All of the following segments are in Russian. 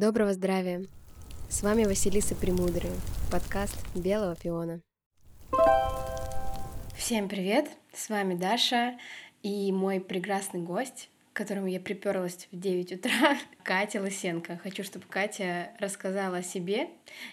Доброго здравия! С вами Василиса Премудрая, подкаст Белого пиона. Всем привет! С вами Даша и мой прекрасный гость, к которому я приперлась в 9 утра, Катя Лысенко. Хочу, чтобы Катя рассказала о себе,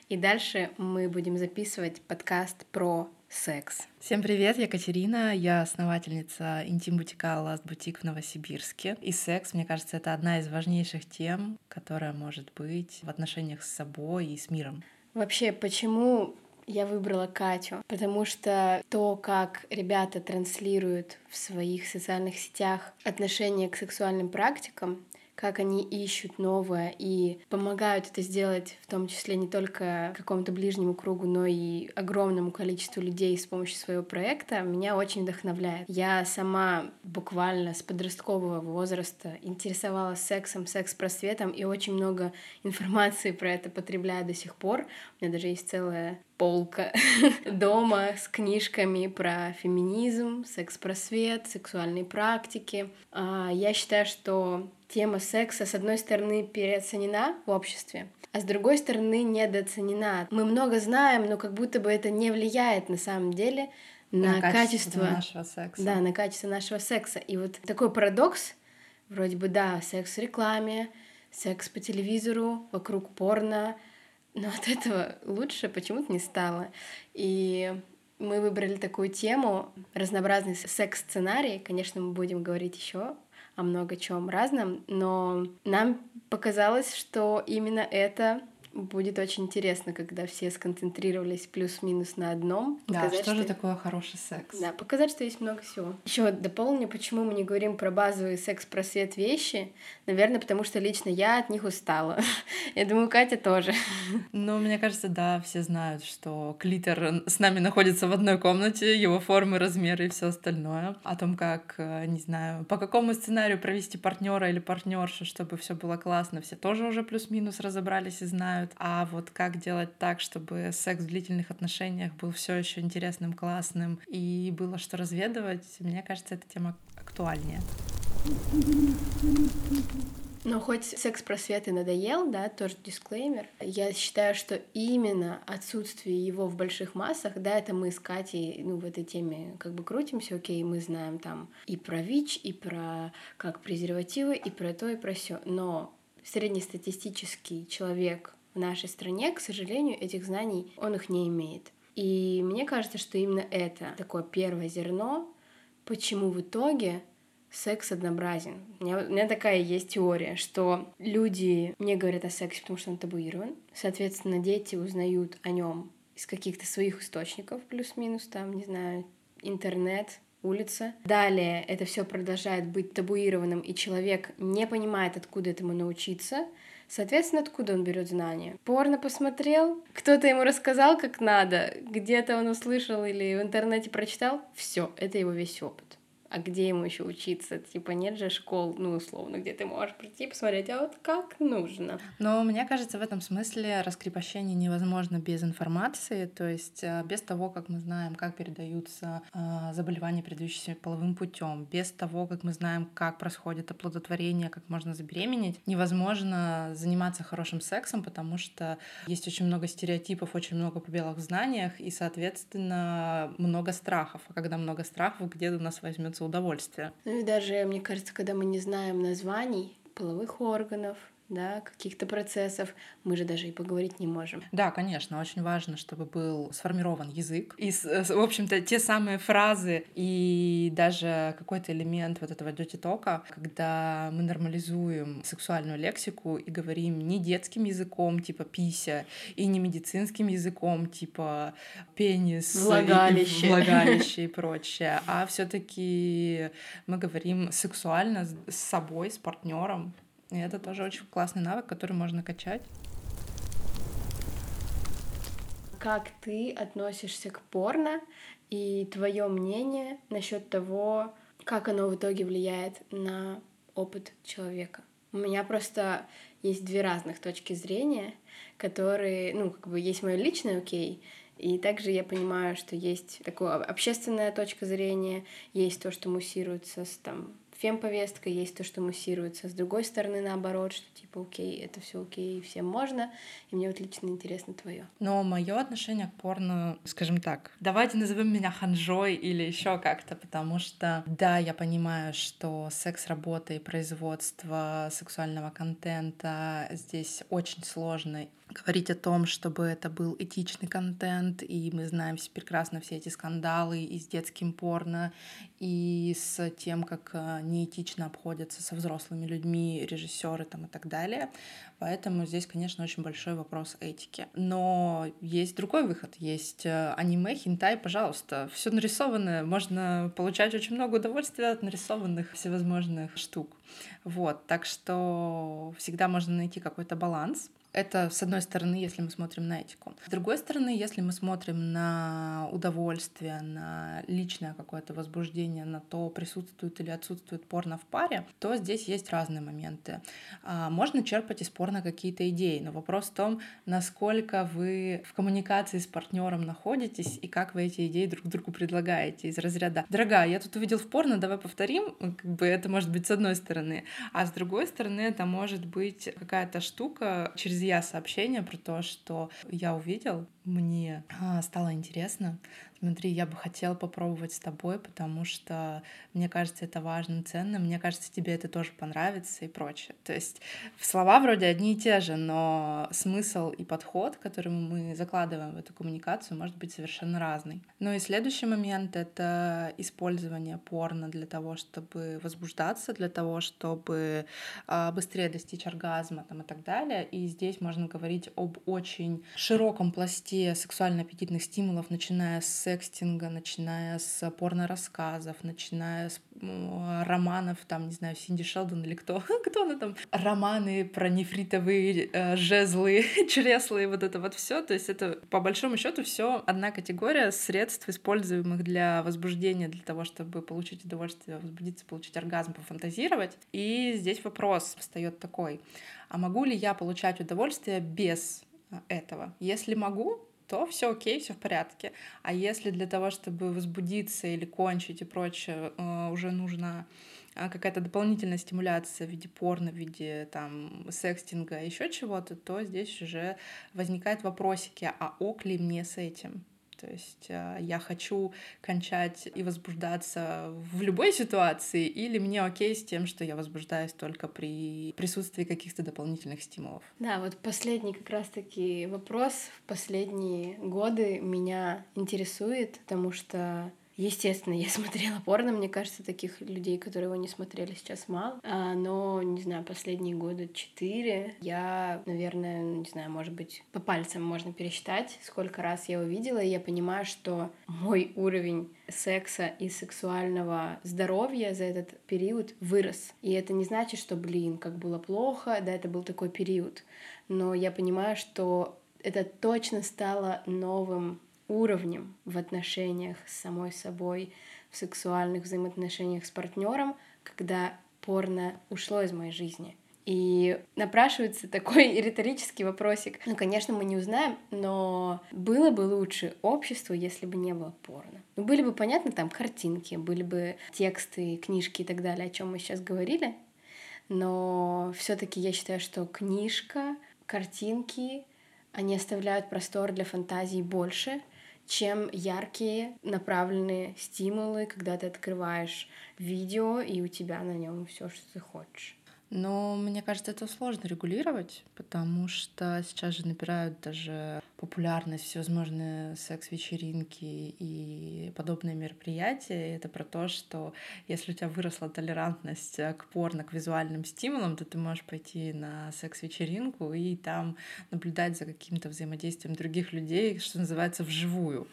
и дальше мы будем записывать подкаст про секс. Всем привет, я Катерина, я основательница интим-бутика Last Boutique в Новосибирске. И секс, мне кажется, это одна из важнейших тем, которая может быть в отношениях с собой и с миром. Вообще, почему я выбрала Катю, потому что то, как ребята транслируют в своих социальных сетях отношение к сексуальным практикам, как они ищут новое и помогают это сделать, в том числе не только какому-то ближнему кругу, но и огромному количеству людей с помощью своего проекта, меня очень вдохновляет. Я сама буквально с подросткового возраста интересовалась сексом, секс-просветом и очень много информации про это потребляю до сих пор. У меня даже есть целая полка дома с книжками про феминизм, секс-просвет, сексуальные практики. А, я считаю, что тема секса, с одной стороны, переоценена в обществе, а с другой стороны, недооценена. Мы много знаем, но как будто бы это не влияет на самом деле на, на качество, качество нашего секса. Да, на качество нашего секса. И вот такой парадокс, вроде бы, да, секс в рекламе, секс по телевизору, вокруг порно, но от этого лучше почему-то не стало. И мы выбрали такую тему, разнообразный секс-сценарий. Конечно, мы будем говорить еще о много чем разном, но нам показалось, что именно это будет очень интересно, когда все сконцентрировались плюс-минус на одном. Показать, да, что, что же такое хороший секс? Да, показать, что есть много всего. Еще дополню, почему мы не говорим про базовые секс-просвет вещи. Наверное, потому что лично я от них устала. я думаю, Катя тоже. ну, мне кажется, да, все знают, что клитер с нами находится в одной комнате, его формы, размеры и все остальное. О том, как, э, не знаю, по какому сценарию провести партнера или партнершу, чтобы все было классно, все тоже уже плюс-минус разобрались и знают знают. А вот как делать так, чтобы секс в длительных отношениях был все еще интересным, классным и было что разведывать, мне кажется, эта тема актуальнее. Но хоть секс-просвет и надоел, да, тоже дисклеймер, я считаю, что именно отсутствие его в больших массах, да, это мы с Катей, ну, в этой теме как бы крутимся, окей, мы знаем там и про ВИЧ, и про как презервативы, и про то, и про все. Но среднестатистический человек в нашей стране, к сожалению, этих знаний он их не имеет. И мне кажется, что именно это такое первое зерно, почему в итоге секс однообразен. У меня, у меня такая есть теория, что люди не говорят о сексе, потому что он табуирован. Соответственно, дети узнают о нем из каких-то своих источников, плюс-минус, там, не знаю, интернет, улица. Далее это все продолжает быть табуированным, и человек не понимает, откуда этому научиться. Соответственно, откуда он берет знания? Порно посмотрел, кто-то ему рассказал, как надо, где-то он услышал или в интернете прочитал, все, это его весь опыт а где ему еще учиться? Типа нет же школ, ну, условно, где ты можешь прийти посмотреть, а вот как нужно. Но мне кажется, в этом смысле раскрепощение невозможно без информации, то есть э, без того, как мы знаем, как передаются э, заболевания, передающиеся половым путем, без того, как мы знаем, как происходит оплодотворение, как можно забеременеть, невозможно заниматься хорошим сексом, потому что есть очень много стереотипов, очень много пробелов в знаниях и, соответственно, много страхов. А когда много страхов, где у нас возьмется удовольствие. Ну и даже, мне кажется, когда мы не знаем названий половых органов, да, каких-то процессов, мы же даже и поговорить не можем. Да, конечно, очень важно, чтобы был сформирован язык. И, в общем-то, те самые фразы и даже какой-то элемент вот этого dirty тока, когда мы нормализуем сексуальную лексику и говорим не детским языком, типа пися, и не медицинским языком, типа пенис, влагалище, и, влагалище и прочее, а все таки мы говорим сексуально с собой, с партнером, и это тоже очень классный навык, который можно качать. Как ты относишься к порно и твое мнение насчет того, как оно в итоге влияет на опыт человека? У меня просто есть две разных точки зрения, которые, ну, как бы есть мое личное, окей, и также я понимаю, что есть такая общественная точка зрения, есть то, что муссируется с, там, фем-повестка, есть то, что муссируется. С другой стороны, наоборот, что типа, окей, это все окей, всем можно, и мне вот лично интересно твое. Но мое отношение к порно, скажем так, давайте назовем меня ханжой или еще как-то, потому что, да, я понимаю, что секс-работа и производство сексуального контента здесь очень сложно говорить о том, чтобы это был этичный контент, и мы знаем все прекрасно все эти скандалы и с детским порно, и с тем, как э, неэтично обходятся со взрослыми людьми режиссеры там и так далее. Поэтому здесь, конечно, очень большой вопрос этики. Но есть другой выход. Есть э, аниме, хинтай, пожалуйста. Все нарисованное. Можно получать очень много удовольствия от нарисованных всевозможных штук. Вот. Так что всегда можно найти какой-то баланс. Это, с одной стороны, если мы смотрим на этику. С другой стороны, если мы смотрим на удовольствие, на личное какое-то возбуждение, на то, присутствует или отсутствует порно в паре, то здесь есть разные моменты. А, можно черпать из порно какие-то идеи, но вопрос в том, насколько вы в коммуникации с партнером находитесь и как вы эти идеи друг другу предлагаете из разряда «Дорогая, я тут увидел в порно, давай повторим». Как бы это может быть с одной стороны. А с другой стороны, это может быть какая-то штука через друзья сообщение про то, что я увидел, мне а, стало интересно, смотри, я бы хотела попробовать с тобой, потому что мне кажется, это важно, ценно, мне кажется, тебе это тоже понравится и прочее. То есть слова вроде одни и те же, но смысл и подход, который мы закладываем в эту коммуникацию, может быть совершенно разный. Ну и следующий момент — это использование порно для того, чтобы возбуждаться, для того, чтобы а, быстрее достичь оргазма там, и так далее. И здесь можно говорить об очень широком пласте сексуально-аппетитных стимулов, начиная с секстинга, начиная с порно-рассказов, начиная с романов, там, не знаю, Синди Шелдон или кто, кто она там, романы про нефритовые э, жезлы, чреслы, вот это вот все. То есть это по большому счету все одна категория средств, используемых для возбуждения, для того, чтобы получить удовольствие, возбудиться, получить оргазм, пофантазировать. И здесь вопрос встает такой, а могу ли я получать удовольствие без э, этого? Если могу, то все окей, все в порядке. А если для того, чтобы возбудиться или кончить и прочее, э, уже нужна э, какая-то дополнительная стимуляция в виде порно, в виде там секстинга, еще чего-то, то здесь уже возникают вопросики, а ок ли мне с этим? То есть э, я хочу кончать и возбуждаться в любой ситуации, или мне окей с тем, что я возбуждаюсь только при присутствии каких-то дополнительных стимулов. Да, вот последний как раз-таки вопрос в последние годы меня интересует, потому что Естественно, я смотрела порно, мне кажется, таких людей, которые его не смотрели, сейчас мало. А, но, не знаю, последние годы четыре я, наверное, не знаю, может быть, по пальцам можно пересчитать, сколько раз я его видела, и я понимаю, что мой уровень секса и сексуального здоровья за этот период вырос. И это не значит, что, блин, как было плохо, да, это был такой период. Но я понимаю, что это точно стало новым уровнем в отношениях с самой собой, в сексуальных взаимоотношениях с партнером, когда порно ушло из моей жизни. И напрашивается такой риторический вопросик. Ну, конечно, мы не узнаем, но было бы лучше общество, если бы не было порно. Ну, были бы понятны там картинки, были бы тексты, книжки и так далее, о чем мы сейчас говорили. Но все-таки я считаю, что книжка, картинки, они оставляют простор для фантазии больше, чем яркие направленные стимулы, когда ты открываешь видео, и у тебя на нем все, что ты хочешь. Но мне кажется, это сложно регулировать, потому что сейчас же набирают даже популярность всевозможные секс-вечеринки и подобные мероприятия. Это про то, что если у тебя выросла толерантность к порно, к визуальным стимулам, то ты можешь пойти на секс-вечеринку и там наблюдать за каким-то взаимодействием других людей, что называется, вживую.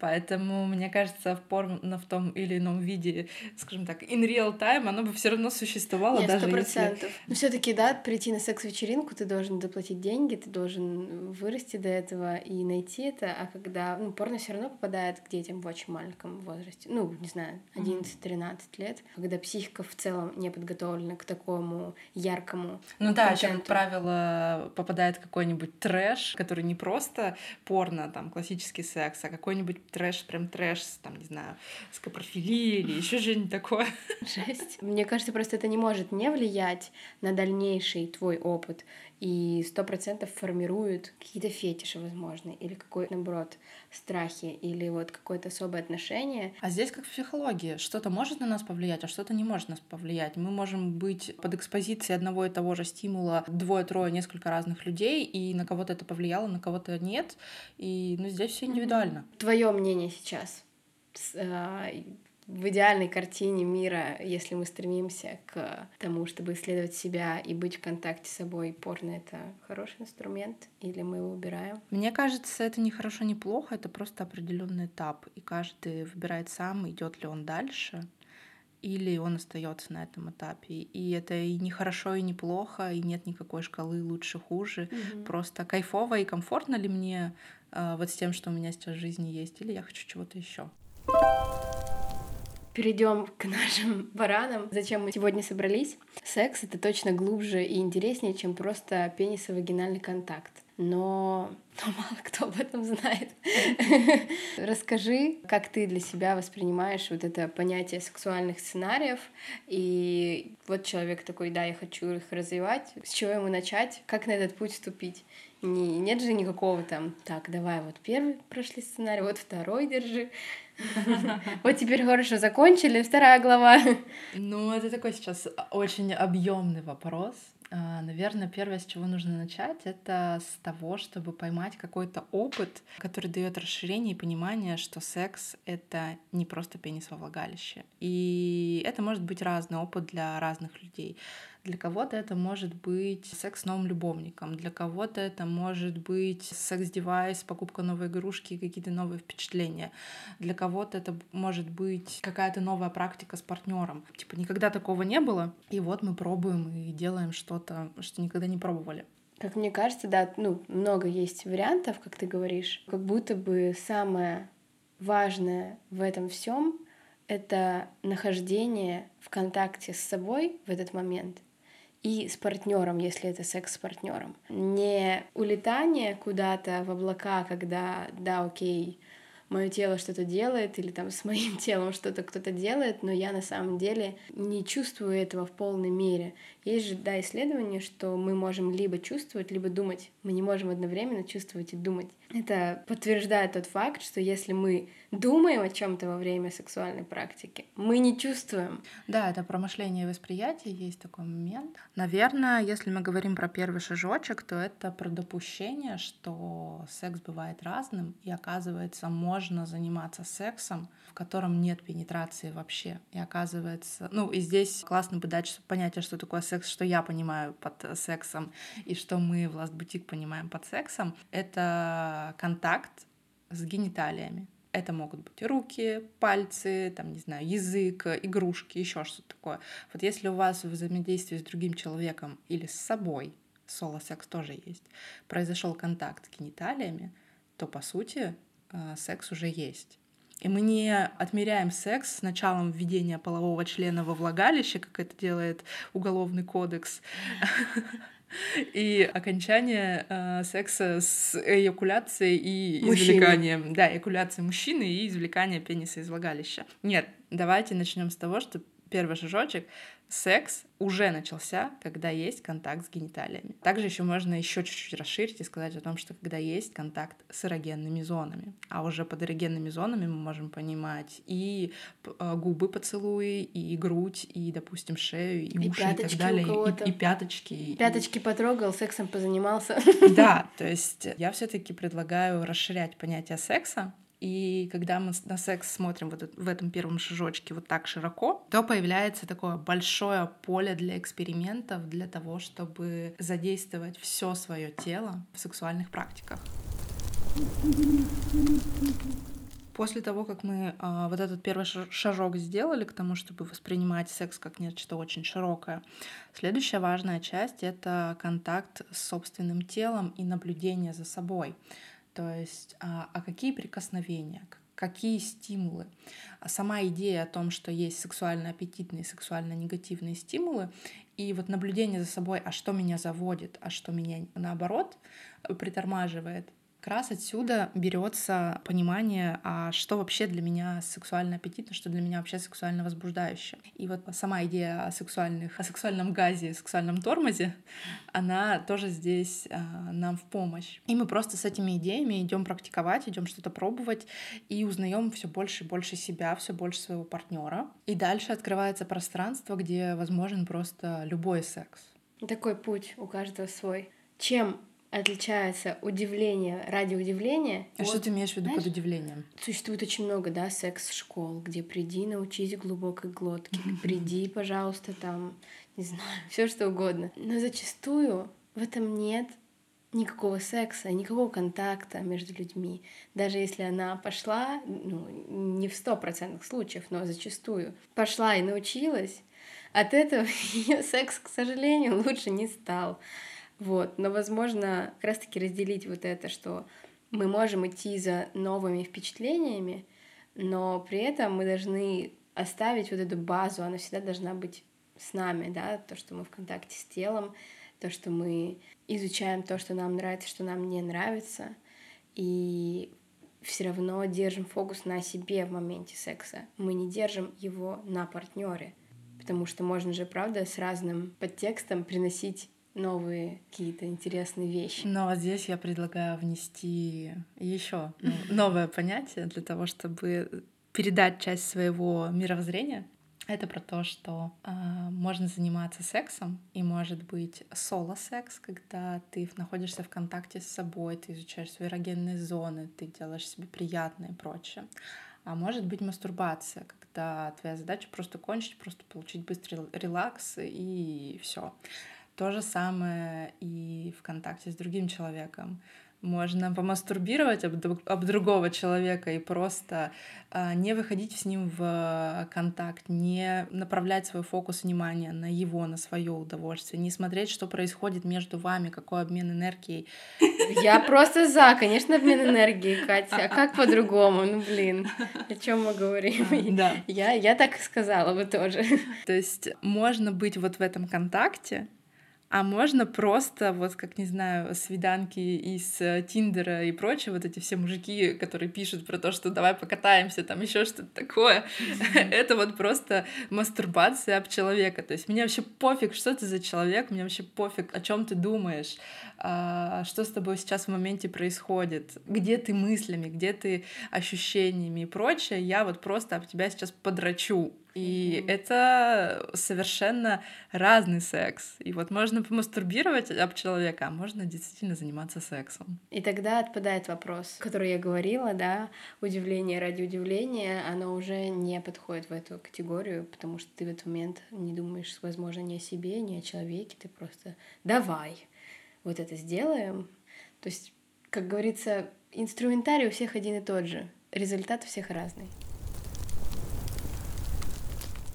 Поэтому, мне кажется, в порно в том или ином виде, скажем так, in real time, оно бы все равно существовало, Нет, даже 100%. если процентов. Но все таки да, прийти на секс-вечеринку, ты должен заплатить деньги, ты должен вырасти до этого и найти это, а когда, ну, порно все равно попадает к детям в очень маленьком возрасте, ну, не знаю, 11-13 лет, когда психика в целом не подготовлена к такому яркому Ну да, еще, как правило, попадает какой-нибудь трэш, который не просто порно, там, классический секс, а какой-нибудь трэш, прям трэш, там, не знаю, с капрофилией или еще что-нибудь такое. Жесть. Мне кажется, просто это не может не влиять на дальнейший твой опыт и сто процентов формируют какие-то фетиши, возможно, или какой-то, наоборот, страхи, или вот какое-то особое отношение. А здесь как в психологии. Что-то может на нас повлиять, а что-то не может на нас повлиять. Мы можем быть под экспозицией одного и того же стимула двое-трое, несколько разных людей, и на кого-то это повлияло, на кого-то нет. И ну, здесь все индивидуально. Твое мнение сейчас а, в идеальной картине мира, если мы стремимся к тому, чтобы исследовать себя и быть в контакте с собой, порно — это хороший инструмент или мы его убираем? Мне кажется, это не хорошо, не плохо, это просто определенный этап, и каждый выбирает сам, идет ли он дальше или он остается на этом этапе. И это и не хорошо, и не плохо, и нет никакой шкалы лучше, хуже. Mm-hmm. Просто кайфово и комфортно ли мне э, вот с тем, что у меня сейчас в жизни есть, или я хочу чего-то еще перейдем к нашим баранам. Зачем мы сегодня собрались? Секс — это точно глубже и интереснее, чем просто пенис-вагинальный контакт. Но, но мало кто об этом знает. Расскажи, как ты для себя воспринимаешь вот это понятие сексуальных сценариев. И вот человек такой, да, я хочу их развивать. С чего ему начать? Как на этот путь вступить? Не, нет же никакого там, так, давай, вот первый прошли сценарий, вот второй держи. Вот теперь хорошо закончили, вторая глава. Ну, это такой сейчас очень объемный вопрос. А, Наверное, первое, с чего нужно начать, это с того, чтобы поймать какой-то опыт, который дает расширение и понимание, что секс — это не просто пенис во влагалище. И это может быть разный опыт для разных людей. Для кого-то это может быть секс с новым любовником, для кого-то это может быть секс-девайс, покупка новой игрушки, какие-то новые впечатления. Для кого-то это может быть какая-то новая практика с партнером. Типа никогда такого не было, и вот мы пробуем и делаем что-то, что никогда не пробовали. Как мне кажется, да, ну, много есть вариантов, как ты говоришь. Как будто бы самое важное в этом всем это нахождение в контакте с собой в этот момент и с партнером, если это секс с партнером. Не улетание куда-то в облака, когда да, окей, мое тело что-то делает, или там с моим телом что-то кто-то делает, но я на самом деле не чувствую этого в полной мере. Есть же, да, исследование, что мы можем либо чувствовать, либо думать. Мы не можем одновременно чувствовать и думать. Это подтверждает тот факт, что если мы думаем о чем-то во время сексуальной практики, мы не чувствуем. Да, это про мышление и восприятие, есть такой момент. Наверное, если мы говорим про первый шажочек, то это про допущение, что секс бывает разным, и оказывается, можно заниматься сексом, в котором нет пенетрации вообще. И оказывается, ну и здесь классно бы дать понятие, что такое секс что я понимаю под сексом и что мы в Last Boutique понимаем под сексом, это контакт с гениталиями. Это могут быть руки, пальцы, там, не знаю, язык, игрушки, еще что-то такое. Вот если у вас в взаимодействии с другим человеком или с собой, соло-секс тоже есть, произошел контакт с гениталиями, то, по сути, э, секс уже есть. И мы не отмеряем секс с началом введения полового члена во влагалище, как это делает Уголовный кодекс, и окончание э, секса с эякуляцией и мужчины. извлеканием. Да, эякуляцией мужчины и извлекание пениса из влагалища. Нет, давайте начнем с того, что первый шажочек секс уже начался, когда есть контакт с гениталиями. Также еще можно еще чуть-чуть расширить и сказать о том, что когда есть контакт с эрогенными зонами. А уже под эрогенными зонами мы можем понимать и э, губы поцелуи, и грудь, и, допустим, шею, и, и уши, и так далее, и, и пяточки. Пяточки и... потрогал, сексом позанимался. Да, то есть я все-таки предлагаю расширять понятие секса, и когда мы на секс смотрим вот в этом первом шажочке вот так широко, то появляется такое большое поле для экспериментов, для того, чтобы задействовать все свое тело в сексуальных практиках. После того, как мы а, вот этот первый шажок сделали к тому, чтобы воспринимать секс как нечто очень широкое, следующая важная часть — это контакт с собственным телом и наблюдение за собой. То есть, а, а какие прикосновения, какие стимулы. А сама идея о том, что есть сексуально аппетитные, сексуально негативные стимулы, и вот наблюдение за собой, а что меня заводит, а что меня наоборот притормаживает, как раз отсюда берется понимание, а что вообще для меня сексуально аппетитно, что для меня вообще сексуально возбуждающе. И вот сама идея о сексуальных, о сексуальном газе, сексуальном тормозе, она тоже здесь а, нам в помощь. И мы просто с этими идеями идем практиковать, идем что-то пробовать и узнаем все больше и больше себя, все больше своего партнера. И дальше открывается пространство, где возможен просто любой секс. Такой путь у каждого свой. Чем отличается удивление ради удивления. А вот, что ты имеешь в виду знаешь, под удивлением? Существует очень много, да, секс-школ, где приди, научись глубокой глотке, приди, пожалуйста, там, не знаю, все что угодно. Но зачастую в этом нет никакого секса, никакого контакта между людьми. Даже если она пошла, ну, не в сто процентных случаев, но зачастую, пошла и научилась, от этого ее секс, к сожалению, лучше не стал. Вот. Но, возможно, как раз-таки разделить вот это, что мы можем идти за новыми впечатлениями, но при этом мы должны оставить вот эту базу, она всегда должна быть с нами, да, то, что мы в контакте с телом, то, что мы изучаем то, что нам нравится, что нам не нравится, и все равно держим фокус на себе в моменте секса. Мы не держим его на партнере, потому что можно же, правда, с разным подтекстом приносить новые какие-то интересные вещи. Но здесь я предлагаю внести еще новое понятие для того, чтобы передать часть своего мировоззрения. Это про то, что э, можно заниматься сексом, и может быть соло-секс, когда ты находишься в контакте с собой, ты изучаешь свои эрогенные зоны, ты делаешь себе приятное и прочее. А может быть мастурбация, когда твоя задача просто кончить, просто получить быстрый релакс и все. То же самое и в контакте с другим человеком. Можно помастурбировать об, об другого человека и просто а, не выходить с ним в контакт, не направлять свой фокус внимания на его, на свое удовольствие, не смотреть, что происходит между вами, какой обмен энергией. Я просто за, конечно, обмен энергией, Катя. А как по-другому? Ну, блин, о чем мы говорим? Да. Я, я так сказала бы тоже. То есть можно быть вот в этом контакте, а можно просто, вот как, не знаю, свиданки из э, Тиндера и прочее, вот эти все мужики, которые пишут про то, что давай покатаемся, там еще что-то такое, это вот просто мастурбация об человека. То есть мне вообще пофиг, что ты за человек, мне вообще пофиг, о чем ты думаешь, а, что с тобой сейчас в моменте происходит, где ты мыслями, где ты ощущениями и прочее, я вот просто об тебя сейчас подрачу. И mm-hmm. это совершенно разный секс. И вот можно помастурбировать об человека, а можно действительно заниматься сексом. И тогда отпадает вопрос, который я говорила, да, удивление ради удивления, оно уже не подходит в эту категорию, потому что ты в этот момент не думаешь, возможно, не о себе, не о человеке, ты просто давай, вот это сделаем. То есть, как говорится, инструментарий у всех один и тот же, результат у всех разный.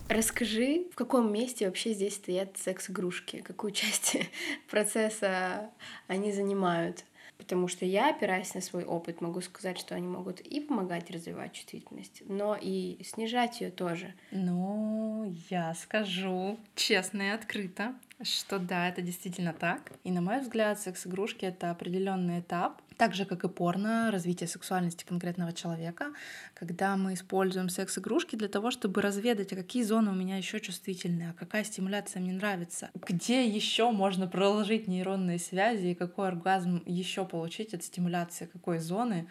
Расскажи, в каком месте вообще здесь стоят секс-игрушки, какую часть процесса они занимают. Потому что я, опираясь на свой опыт, могу сказать, что они могут и помогать развивать чувствительность, но и снижать ее тоже. Ну, я скажу честно и открыто, что да, это действительно так. И на мой взгляд, секс-игрушки — это определенный этап, так же, как и порно, развитие сексуальности конкретного человека, когда мы используем секс-игрушки для того, чтобы разведать, а какие зоны у меня еще чувствительные, а какая стимуляция мне нравится, где еще можно проложить нейронные связи и какой оргазм еще получить от стимуляции какой зоны,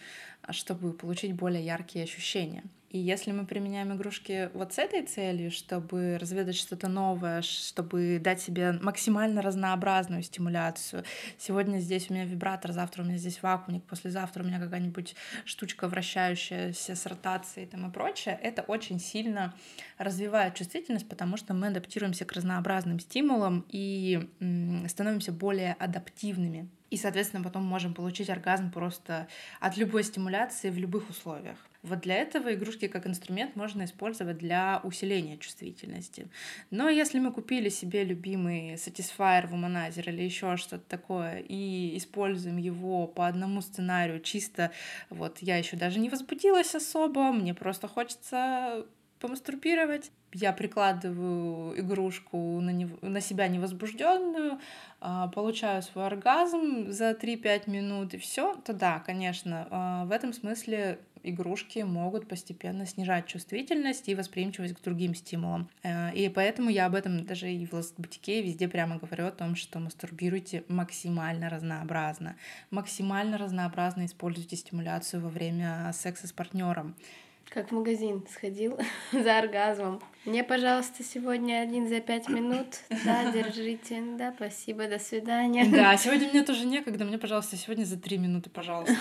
чтобы получить более яркие ощущения. И если мы применяем игрушки вот с этой целью, чтобы разведать что-то новое, чтобы дать себе максимально разнообразную стимуляцию. Сегодня здесь у меня вибратор, завтра у меня здесь вакуумник, послезавтра у меня какая-нибудь штучка вращающаяся с ротацией там и прочее, это очень сильно развивает чувствительность, потому что мы адаптируемся к разнообразным стимулам и становимся более адаптивными и, соответственно, потом можем получить оргазм просто от любой стимуляции в любых условиях. Вот для этого игрушки как инструмент можно использовать для усиления чувствительности. Но если мы купили себе любимый Satisfyer, Womanizer или еще что-то такое и используем его по одному сценарию чисто, вот я еще даже не возбудилась особо, мне просто хочется помастурбировать. Я прикладываю игрушку на, него, на себя невозбужденную, а, получаю свой оргазм за 3-5 минут и все, то да, конечно, а, в этом смысле игрушки могут постепенно снижать чувствительность и восприимчивость к другим стимулам. Э, и поэтому я об этом даже и в бутике везде прямо говорю о том, что мастурбируйте максимально разнообразно. Максимально разнообразно используйте стимуляцию во время секса с партнером. Как в магазин сходил за оргазмом. Мне, пожалуйста, сегодня один за пять минут. Да, держите. Да, спасибо, до свидания. Да, сегодня мне тоже некогда. Мне, пожалуйста, сегодня за три минуты, пожалуйста.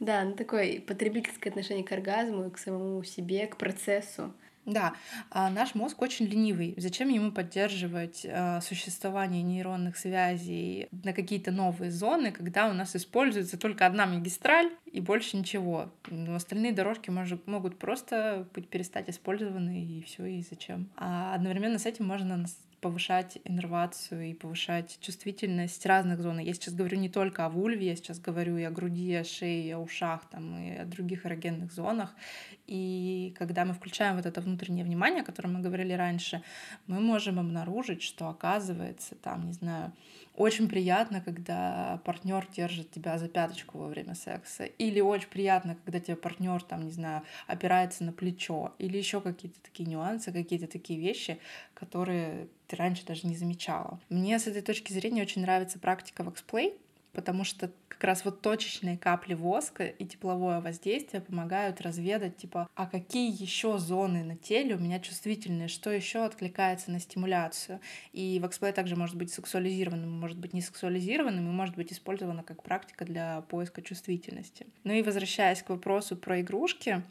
Да, ну такое потребительское отношение к оргазму, к самому себе, к процессу. Да, а наш мозг очень ленивый. Зачем ему поддерживать э, существование нейронных связей на какие-то новые зоны, когда у нас используется только одна магистраль и больше ничего? Но остальные дорожки может, могут просто быть перестать использованы и все и зачем? А одновременно с этим можно повышать иннервацию и повышать чувствительность разных зон. Я сейчас говорю не только о вульве, я сейчас говорю и о груди, о шее, о ушах там, и о других эрогенных зонах. И когда мы включаем вот это внутреннее внимание, о котором мы говорили раньше, мы можем обнаружить, что оказывается там, не знаю, очень приятно, когда партнер держит тебя за пяточку во время секса. Или очень приятно, когда тебе партнер, там, не знаю, опирается на плечо. Или еще какие-то такие нюансы, какие-то такие вещи, которые ты раньше даже не замечала. Мне с этой точки зрения очень нравится практика в X-Play, потому что как раз вот точечные капли воска и тепловое воздействие помогают разведать, типа, а какие еще зоны на теле у меня чувствительные, что еще откликается на стимуляцию. И воксплей также может быть сексуализированным, может быть не сексуализированным и может быть использовано как практика для поиска чувствительности. Ну и возвращаясь к вопросу про игрушки,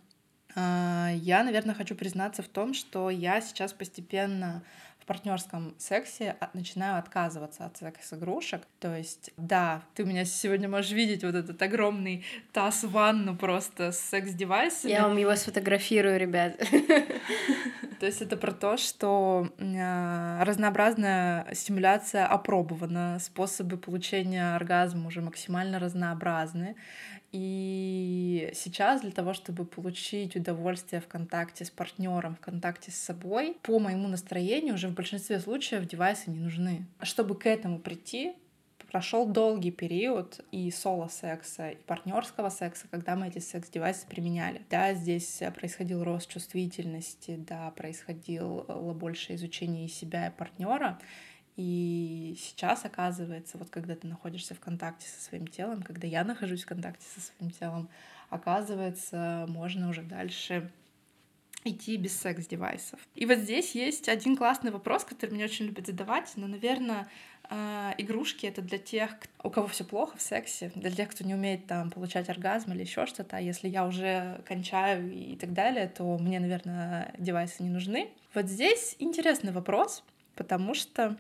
а, я, наверное, хочу признаться в том, что я сейчас постепенно партнерском сексе начинаю отказываться от секс-игрушек. То есть, да, ты у меня сегодня можешь видеть вот этот огромный таз-ванну просто с секс-девайсами. Я вам его сфотографирую, ребят. То есть это про то, что а, разнообразная стимуляция опробована, способы получения оргазма уже максимально разнообразны. И сейчас для того, чтобы получить удовольствие в контакте с партнером, в контакте с собой, по моему настроению уже в большинстве случаев девайсы не нужны. Чтобы к этому прийти, прошел долгий период и соло-секса, и партнерского секса, когда мы эти секс-девайсы применяли. Да, здесь происходил рост чувствительности, да, происходило больше изучение себя и партнера, и сейчас, оказывается, вот когда ты находишься в контакте со своим телом, когда я нахожусь в контакте со своим телом, оказывается, можно уже дальше идти без секс-девайсов. И вот здесь есть один классный вопрос, который мне очень любят задавать, но, наверное, а, игрушки это для тех, у кого все плохо в сексе, для тех, кто не умеет там получать оргазм или еще что-то. А если я уже кончаю и так далее, то мне, наверное, девайсы не нужны. Вот здесь интересный вопрос, потому что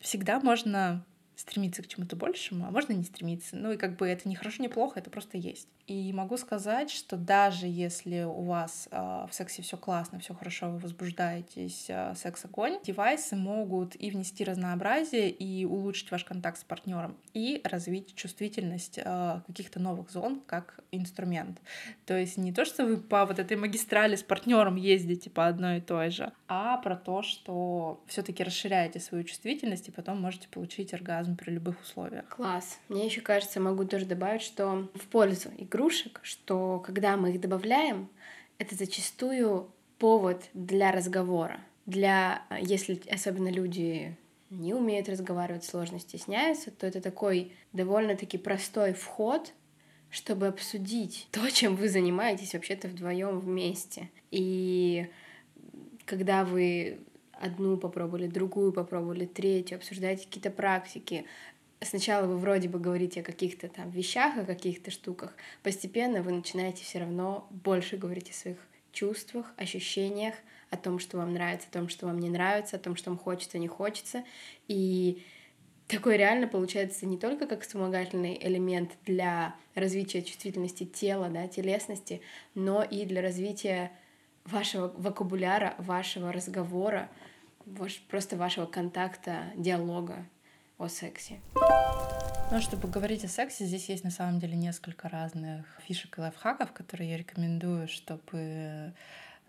всегда можно стремиться к чему-то большему, а можно не стремиться. Ну и как бы это не хорошо, не плохо, это просто есть. И могу сказать, что даже если у вас э, в сексе все классно, все хорошо, вы возбуждаетесь, э, секс-огонь, девайсы могут и внести разнообразие, и улучшить ваш контакт с партнером, и развить чувствительность э, каких-то новых зон как инструмент. То есть не то, что вы по вот этой магистрали с партнером ездите по одной и той же, а про то, что все-таки расширяете свою чувствительность и потом можете получить оргазм при любых условиях. Класс. Мне еще кажется, могу тоже добавить, что в пользу игрушек, что когда мы их добавляем, это зачастую повод для разговора. Для, если особенно люди не умеют разговаривать, сложно стесняются, то это такой довольно-таки простой вход, чтобы обсудить то, чем вы занимаетесь вообще-то вдвоем вместе. И когда вы одну попробовали, другую попробовали, третью, обсуждаете какие-то практики, сначала вы вроде бы говорите о каких-то там вещах, о каких-то штуках, постепенно вы начинаете все равно больше говорить о своих чувствах, ощущениях, о том, что вам нравится, о том, что вам не нравится, о том, что вам хочется, не хочется. И такой реально получается не только как вспомогательный элемент для развития чувствительности тела, да, телесности, но и для развития вашего вокабуляра, вашего разговора, просто вашего контакта, диалога о сексе. Ну, чтобы говорить о сексе, здесь есть на самом деле несколько разных фишек и лайфхаков, которые я рекомендую, чтобы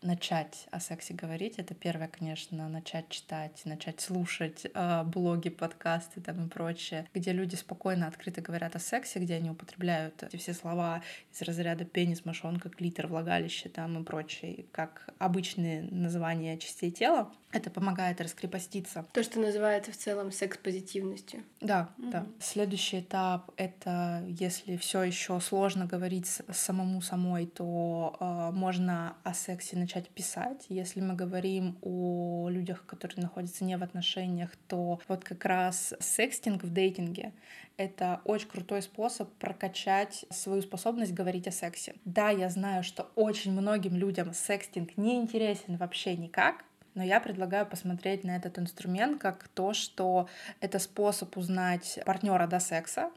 начать о сексе говорить, это первое, конечно, начать читать, начать слушать э, блоги, подкасты там и прочее, где люди спокойно, открыто говорят о сексе, где они употребляют эти все слова из разряда пенис, мошонка, клитор, влагалище там и прочее, как обычные названия частей тела. Это помогает раскрепоститься. То, что называется в целом секс-позитивностью. Да, mm-hmm. да. Следующий этап — это если все еще сложно говорить самому самой, то э, можно о сексе начать писать. Если мы говорим о людях, которые находятся не в отношениях, то вот как раз секстинг в дейтинге — это очень крутой способ прокачать свою способность говорить о сексе. Да, я знаю, что очень многим людям секстинг не интересен вообще никак, но я предлагаю посмотреть на этот инструмент как то, что это способ узнать партнера до секса,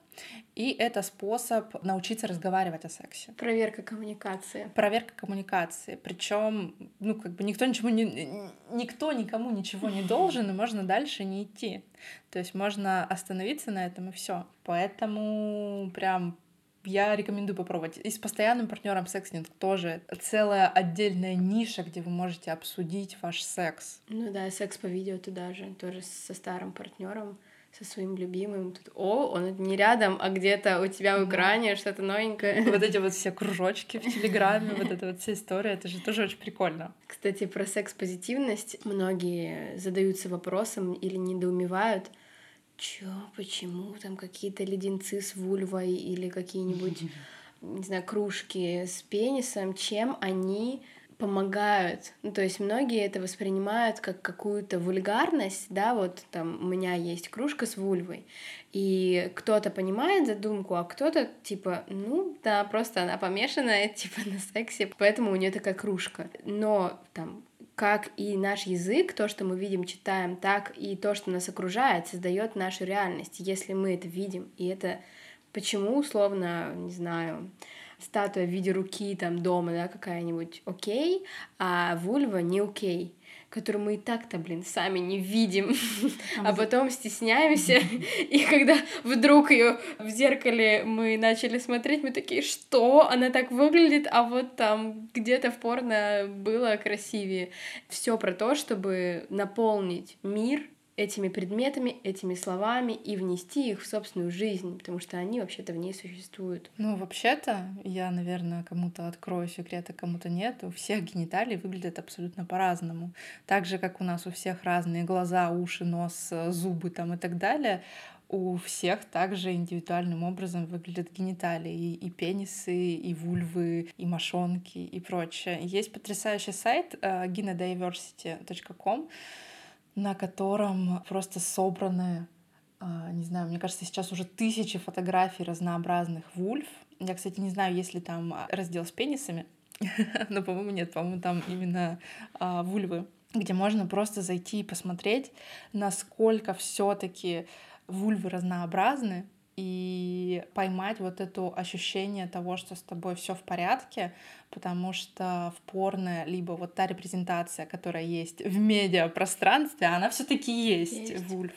и это способ научиться разговаривать о сексе. Проверка коммуникации. Проверка коммуникации. Причем, ну, как бы никто ничего не, никто никому ничего не должен, и можно дальше не идти. То есть можно остановиться на этом и все. Поэтому прям я рекомендую попробовать. И с постоянным партнером секснинг тоже целая отдельная ниша, где вы можете обсудить ваш секс. Ну да, секс по видео туда же, тоже со старым партнером со своим любимым. Тут, о, он не рядом, а где-то у тебя в экране что-то новенькое. Вот эти вот все кружочки в Телеграме, вот эта вот вся история, это же тоже очень прикольно. Кстати, про секс-позитивность многие задаются вопросом или недоумевают, чё, почему там какие-то леденцы с вульвой или какие-нибудь, не знаю, кружки с пенисом, чем они помогают. Ну, то есть многие это воспринимают как какую-то вульгарность, да, вот там у меня есть кружка с вульвой, и кто-то понимает задумку, а кто-то типа, ну да, просто она помешанная типа на сексе, поэтому у нее такая кружка. Но там как и наш язык, то, что мы видим, читаем, так и то, что нас окружает, создает нашу реальность. Если мы это видим, и это почему, условно, не знаю, статуя в виде руки там дома, да, какая-нибудь окей, а вульва не окей которую мы и так-то, блин, сами не видим, а потом стесняемся, и когда вдруг ее в зеркале мы начали смотреть, мы такие, что? Она так выглядит, а вот там где-то в порно было красивее. Все про то, чтобы наполнить мир этими предметами, этими словами и внести их в собственную жизнь, потому что они вообще-то в ней существуют. Ну, вообще-то, я, наверное, кому-то открою секрет, а кому-то нет. У всех гениталии выглядят абсолютно по-разному. Так же, как у нас у всех разные глаза, уши, нос, зубы там и так далее, у всех также индивидуальным образом выглядят гениталии, и, пенисы, и вульвы, и мошонки, и прочее. Есть потрясающий сайт uh, gynodiversity.com, на котором просто собраны, а, не знаю, мне кажется, сейчас уже тысячи фотографий разнообразных вульв. Я, кстати, не знаю, есть ли там раздел с пенисами, но, по-моему, нет, по-моему, там именно а, вульвы, где можно просто зайти и посмотреть, насколько все-таки вульвы разнообразны, и поймать вот это ощущение того, что с тобой все в порядке, потому что в порно либо вот та репрезентация, которая есть в медиапространстве, она все-таки есть, есть. в Ульф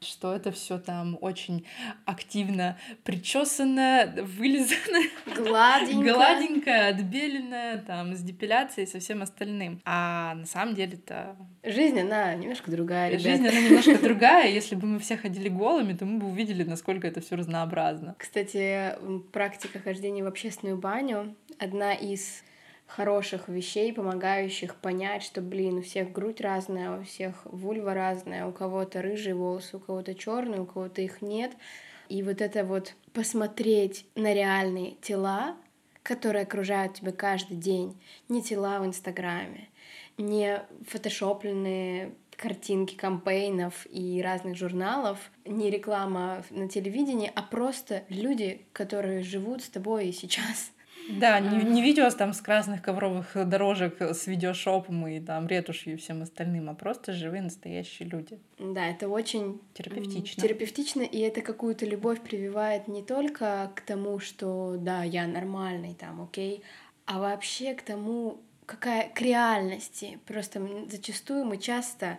что это все там очень активно причесано, вылизано, гладенько, гладенько отбеленное, там, с депиляцией и со всем остальным. А на самом деле это... Жизнь, она немножко другая, ребят. Жизнь, она немножко другая. Если бы мы все ходили голыми, то мы бы увидели, насколько это все разнообразно. Кстати, практика хождения в общественную баню одна из хороших вещей, помогающих понять, что, блин, у всех грудь разная, у всех вульва разная, у кого-то рыжие волосы, у кого-то черные, у кого-то их нет. И вот это вот посмотреть на реальные тела, которые окружают тебя каждый день, не тела в Инстаграме, не фотошопленные картинки кампейнов и разных журналов, не реклама на телевидении, а просто люди, которые живут с тобой сейчас Да, не, не видео там с красных ковровых дорожек с видеошопом и там ретушью и всем остальным, а просто живые настоящие люди. Да, это очень терапевтично. Терапевтично, и это какую-то любовь прививает не только к тому, что да, я нормальный там, окей, а вообще к тому, какая к реальности. Просто зачастую мы часто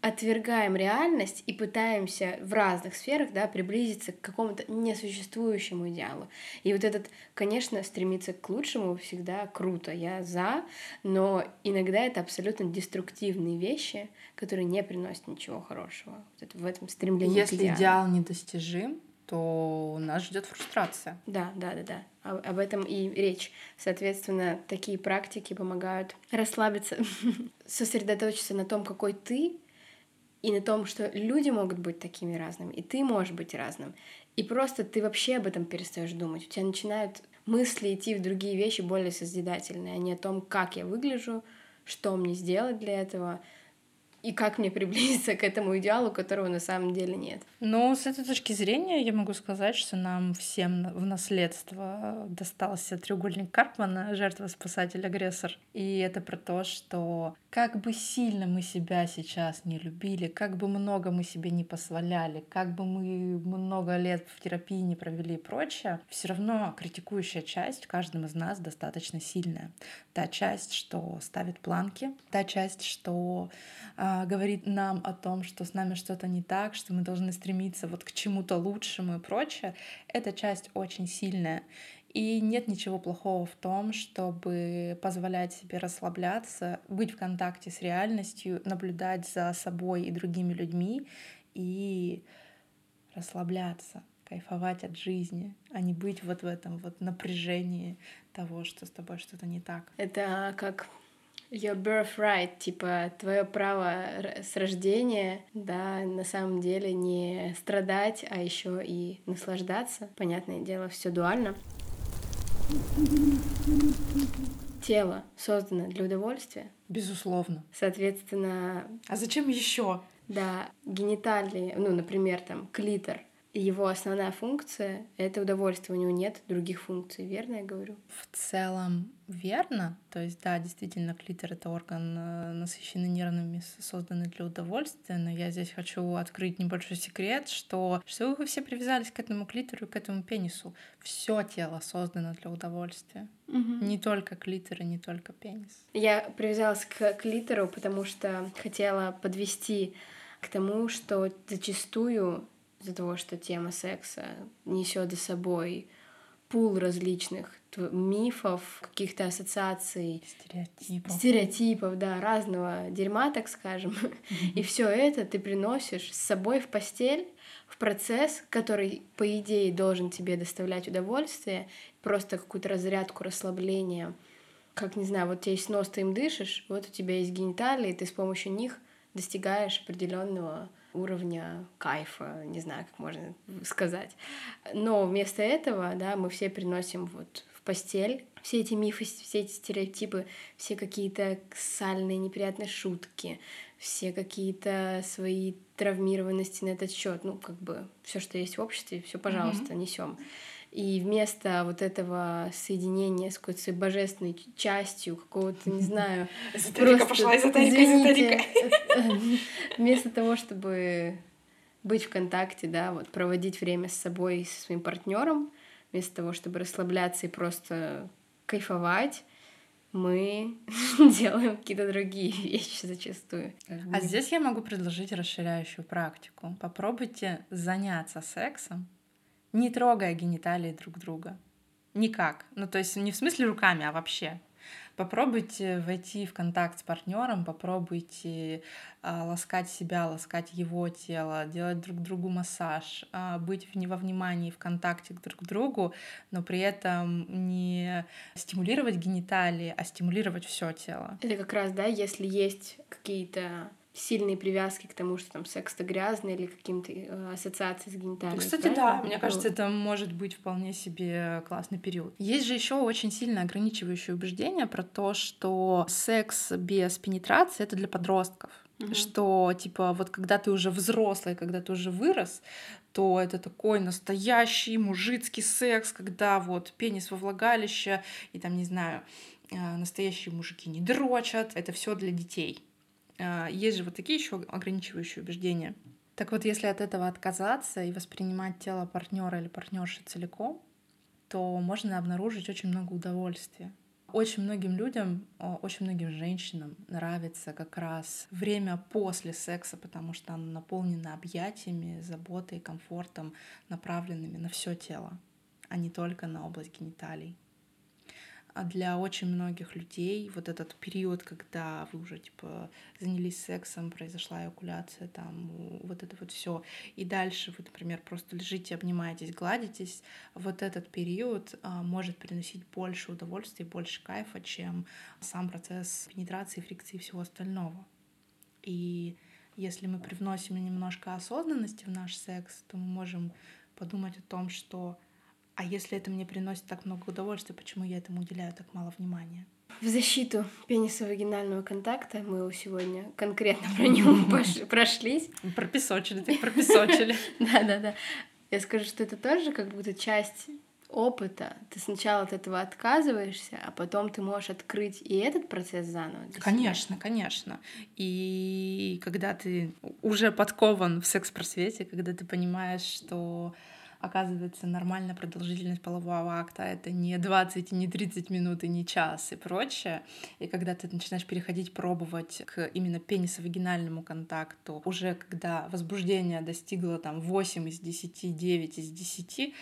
отвергаем реальность и пытаемся в разных сферах да, приблизиться к какому-то несуществующему идеалу. И вот этот, конечно, стремиться к лучшему всегда круто, я за, но иногда это абсолютно деструктивные вещи, которые не приносят ничего хорошего вот это, в этом стремлении Если к идеалу. идеал недостижим, то нас ждет фрустрация. Да, да, да, да. Об этом и речь. Соответственно, такие практики помогают расслабиться, сосредоточиться на том, какой ты, и на том, что люди могут быть такими разными, и ты можешь быть разным. И просто ты вообще об этом перестаешь думать. У тебя начинают мысли идти в другие вещи более созидательные, а не о том, как я выгляжу, что мне сделать для этого, и как мне приблизиться к этому идеалу, которого на самом деле нет. Ну, с этой точки зрения я могу сказать, что нам всем в наследство достался треугольник Карпмана, жертва, спасатель, агрессор. И это про то, что как бы сильно мы себя сейчас не любили, как бы много мы себе не позволяли, как бы мы много лет в терапии не провели и прочее, все равно критикующая часть в из нас достаточно сильная. Та часть, что ставит планки, та часть, что а, говорит нам о том, что с нами что-то не так, что мы должны стремиться вот к чему-то лучшему и прочее, эта часть очень сильная. И нет ничего плохого в том, чтобы позволять себе расслабляться, быть в контакте с реальностью, наблюдать за собой и другими людьми и расслабляться, кайфовать от жизни, а не быть вот в этом вот напряжении того, что с тобой что-то не так. Это как Your birthright, типа твое право с рождения, да, на самом деле не страдать, а еще и наслаждаться. Понятное дело, все дуально. Тело создано для удовольствия. Безусловно. Соответственно. А зачем еще? Да, гениталии, ну, например, там клитор его основная функция — это удовольствие, у него нет других функций, верно я говорю? В целом верно, то есть да, действительно, клитор — это орган, э, насыщенный нервными, созданный для удовольствия, но я здесь хочу открыть небольшой секрет, что, что вы все привязались к этому клитору и к этому пенису. Все тело создано для удовольствия. Угу. Не только клитор и не только пенис. Я привязалась к клитору, потому что хотела подвести к тому, что зачастую из-за того, что тема секса несет за собой пул различных мифов, каких-то ассоциаций, стереотипов, стереотипов, да, разного дерьма, так скажем. И все это ты приносишь с собой в постель, в процесс, который, по идее, должен тебе доставлять удовольствие, просто какую-то разрядку, расслабление. Как, не знаю, вот у тебя есть нос, ты им дышишь, вот у тебя есть гениталии, ты с помощью них достигаешь определенного уровня кайфа, не знаю, как можно сказать. Но вместо этого, да, мы все приносим вот в постель все эти мифы, все эти стереотипы, все какие-то сальные неприятные шутки, все какие-то свои травмированности на этот счет, ну, как бы все, что есть в обществе, все, пожалуйста, mm-hmm. несем. И вместо вот этого соединения с какой-то своей божественной частью, какого-то, не знаю... Эзотерика пошла, эзотерика, эзотерика. Вместо того, чтобы быть в контакте, да, вот проводить время с собой и со своим партнером, вместо того, чтобы расслабляться и просто кайфовать, мы делаем какие-то другие вещи зачастую. А здесь я могу предложить расширяющую практику. Попробуйте заняться сексом не трогая гениталии друг друга. Никак. Ну, то есть не в смысле руками, а вообще. Попробуйте войти в контакт с партнером, попробуйте а, ласкать себя, ласкать его тело, делать друг другу массаж, а, быть в, во внимании, в контакте друг к другу, но при этом не стимулировать гениталии, а стимулировать все тело. Это как раз, да, если есть какие-то сильные привязки к тому, что там секс-то грязный или каким-то э, ассоциацией с гениталией. Кстати, да, мне кажется, это может быть вполне себе классный период. Есть же еще очень сильно ограничивающее убеждение про то, что секс без пенетрации это для подростков. Угу. Что, типа, вот когда ты уже взрослый, когда ты уже вырос, то это такой настоящий мужицкий секс, когда вот пенис во влагалище, и там, не знаю, а, настоящие мужики не дрочат, это все для детей. А, есть же вот такие еще ограничивающие убеждения. Так вот, если от этого отказаться и воспринимать тело партнера или партнерши целиком, то можно обнаружить очень много удовольствия. Очень многим людям, очень многим женщинам нравится как раз время после секса, потому что оно наполнено объятиями, заботой, комфортом, направленными на все тело, а не только на область гениталий. А для очень многих людей вот этот период, когда вы уже типа занялись сексом, произошла эякуляция, там вот это вот все, и дальше вы, например, просто лежите, обнимаетесь, гладитесь, вот этот период а, может приносить больше удовольствия, больше кайфа, чем сам процесс пенетрации, фрикции и всего остального. И если мы привносим немножко осознанности в наш секс, то мы можем подумать о том, что а если это мне приносит так много удовольствия, почему я этому уделяю так мало внимания? В защиту пенисо-вагинального контакта мы сегодня конкретно про него прошлись. Пропесочили, так пропесочили. Да-да-да. Я скажу, что это тоже как будто часть опыта. Ты сначала от этого отказываешься, а потом ты можешь открыть и этот процесс заново. Конечно, себя. конечно. И когда ты уже подкован в секс-просвете, когда ты понимаешь, что оказывается, нормальная продолжительность полового акта — это не 20 и не 30 минут и не час и прочее. И когда ты начинаешь переходить, пробовать к именно пенисовагинальному контакту, уже когда возбуждение достигло там 8 из 10, 9 из 10,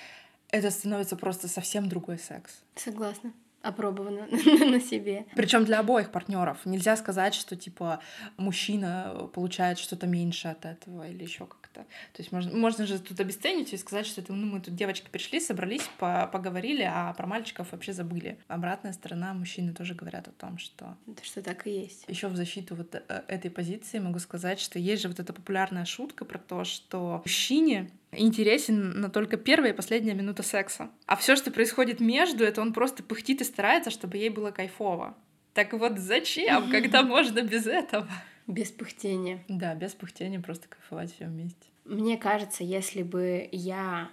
это становится просто совсем другой секс. Согласна опробовано на себе. Причем для обоих партнеров. Нельзя сказать, что типа мужчина получает что-то меньше от этого или еще как-то. То есть можно, можно же тут обесценить и сказать, что это, ну, мы тут девочки пришли, собрались, по поговорили, а про мальчиков вообще забыли. Обратная сторона, мужчины тоже говорят о том, что... Это что так и есть. Еще в защиту вот э, этой позиции могу сказать, что есть же вот эта популярная шутка про то, что мужчине интересен на только первая и последняя минута секса. А все, что происходит между, это он просто пыхтит и старается, чтобы ей было кайфово. Так вот зачем, когда можно без этого? Без пыхтения. Да, без пыхтения просто кайфовать все вместе. Мне кажется, если бы я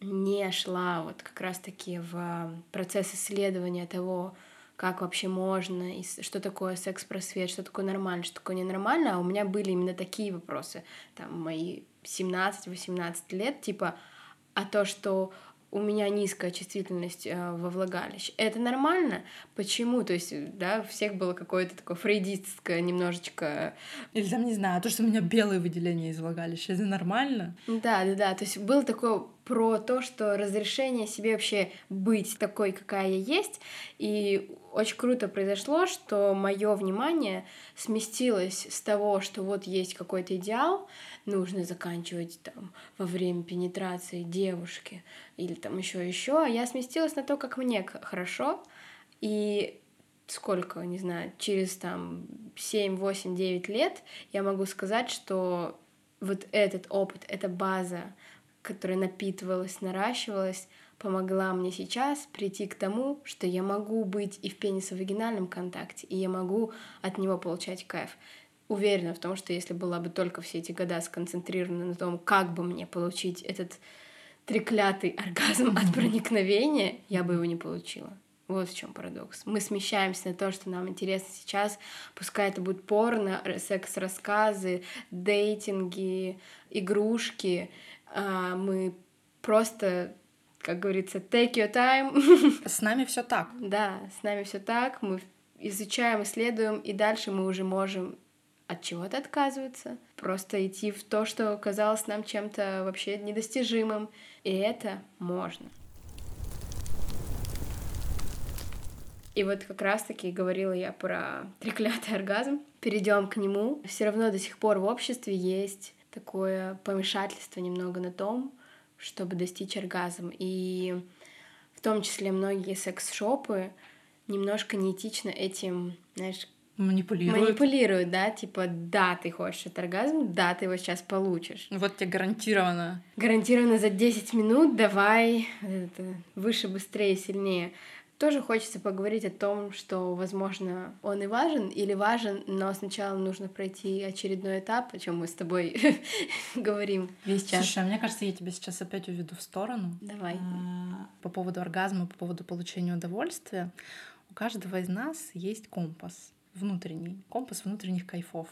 не шла вот как раз-таки в процесс исследования того, как вообще можно, и что такое секс-просвет, что такое нормально, что такое ненормально, а у меня были именно такие вопросы, там, мои 17-18 лет, типа, а то, что у меня низкая чувствительность э, во влагалище. Это нормально? Почему? То есть, да, у всех было какое-то такое фрейдистское немножечко... Или там, не знаю, то, что у меня белые выделения из влагалища, это нормально? Да, да, да. То есть было такое про то, что разрешение себе вообще быть такой, какая я есть. И очень круто произошло, что мое внимание сместилось с того, что вот есть какой-то идеал, нужно заканчивать там во время пенетрации девушки или там еще еще, а я сместилась на то, как мне хорошо. И сколько, не знаю, через там 7, 8, 9 лет я могу сказать, что вот этот опыт, эта база которая напитывалась, наращивалась, помогла мне сейчас прийти к тому, что я могу быть и в пенисовагинальном контакте, и я могу от него получать кайф. Уверена в том, что если была бы только все эти года сконцентрирована на том, как бы мне получить этот треклятый оргазм от проникновения, я бы его не получила. Вот в чем парадокс. Мы смещаемся на то, что нам интересно сейчас. Пускай это будет порно, секс-рассказы, дейтинги, игрушки. А, мы просто, как говорится, take your time. С нами все так. Да, с нами все так. Мы изучаем, исследуем, и дальше мы уже можем от чего-то отказываться, просто идти в то, что казалось нам чем-то вообще недостижимым. И это можно. И вот как раз-таки говорила я про треклятый оргазм. Перейдем к нему. Все равно до сих пор в обществе есть такое помешательство немного на том, чтобы достичь оргазм. И в том числе многие секс-шопы немножко неэтично этим, знаешь, манипулируют. Манипулируют, да, типа, да, ты хочешь этот оргазм, да, ты его сейчас получишь. Вот тебе гарантированно. Гарантированно за 10 минут давай это, выше, быстрее, сильнее. Тоже хочется поговорить о том, что, возможно, он и важен, или важен, но сначала нужно пройти очередной этап, о чем мы с тобой говорим весь час. Слушай, а мне кажется, я тебя сейчас опять уведу в сторону. Давай. А, по поводу оргазма, по поводу получения удовольствия. У каждого из нас есть компас внутренний, компас внутренних кайфов.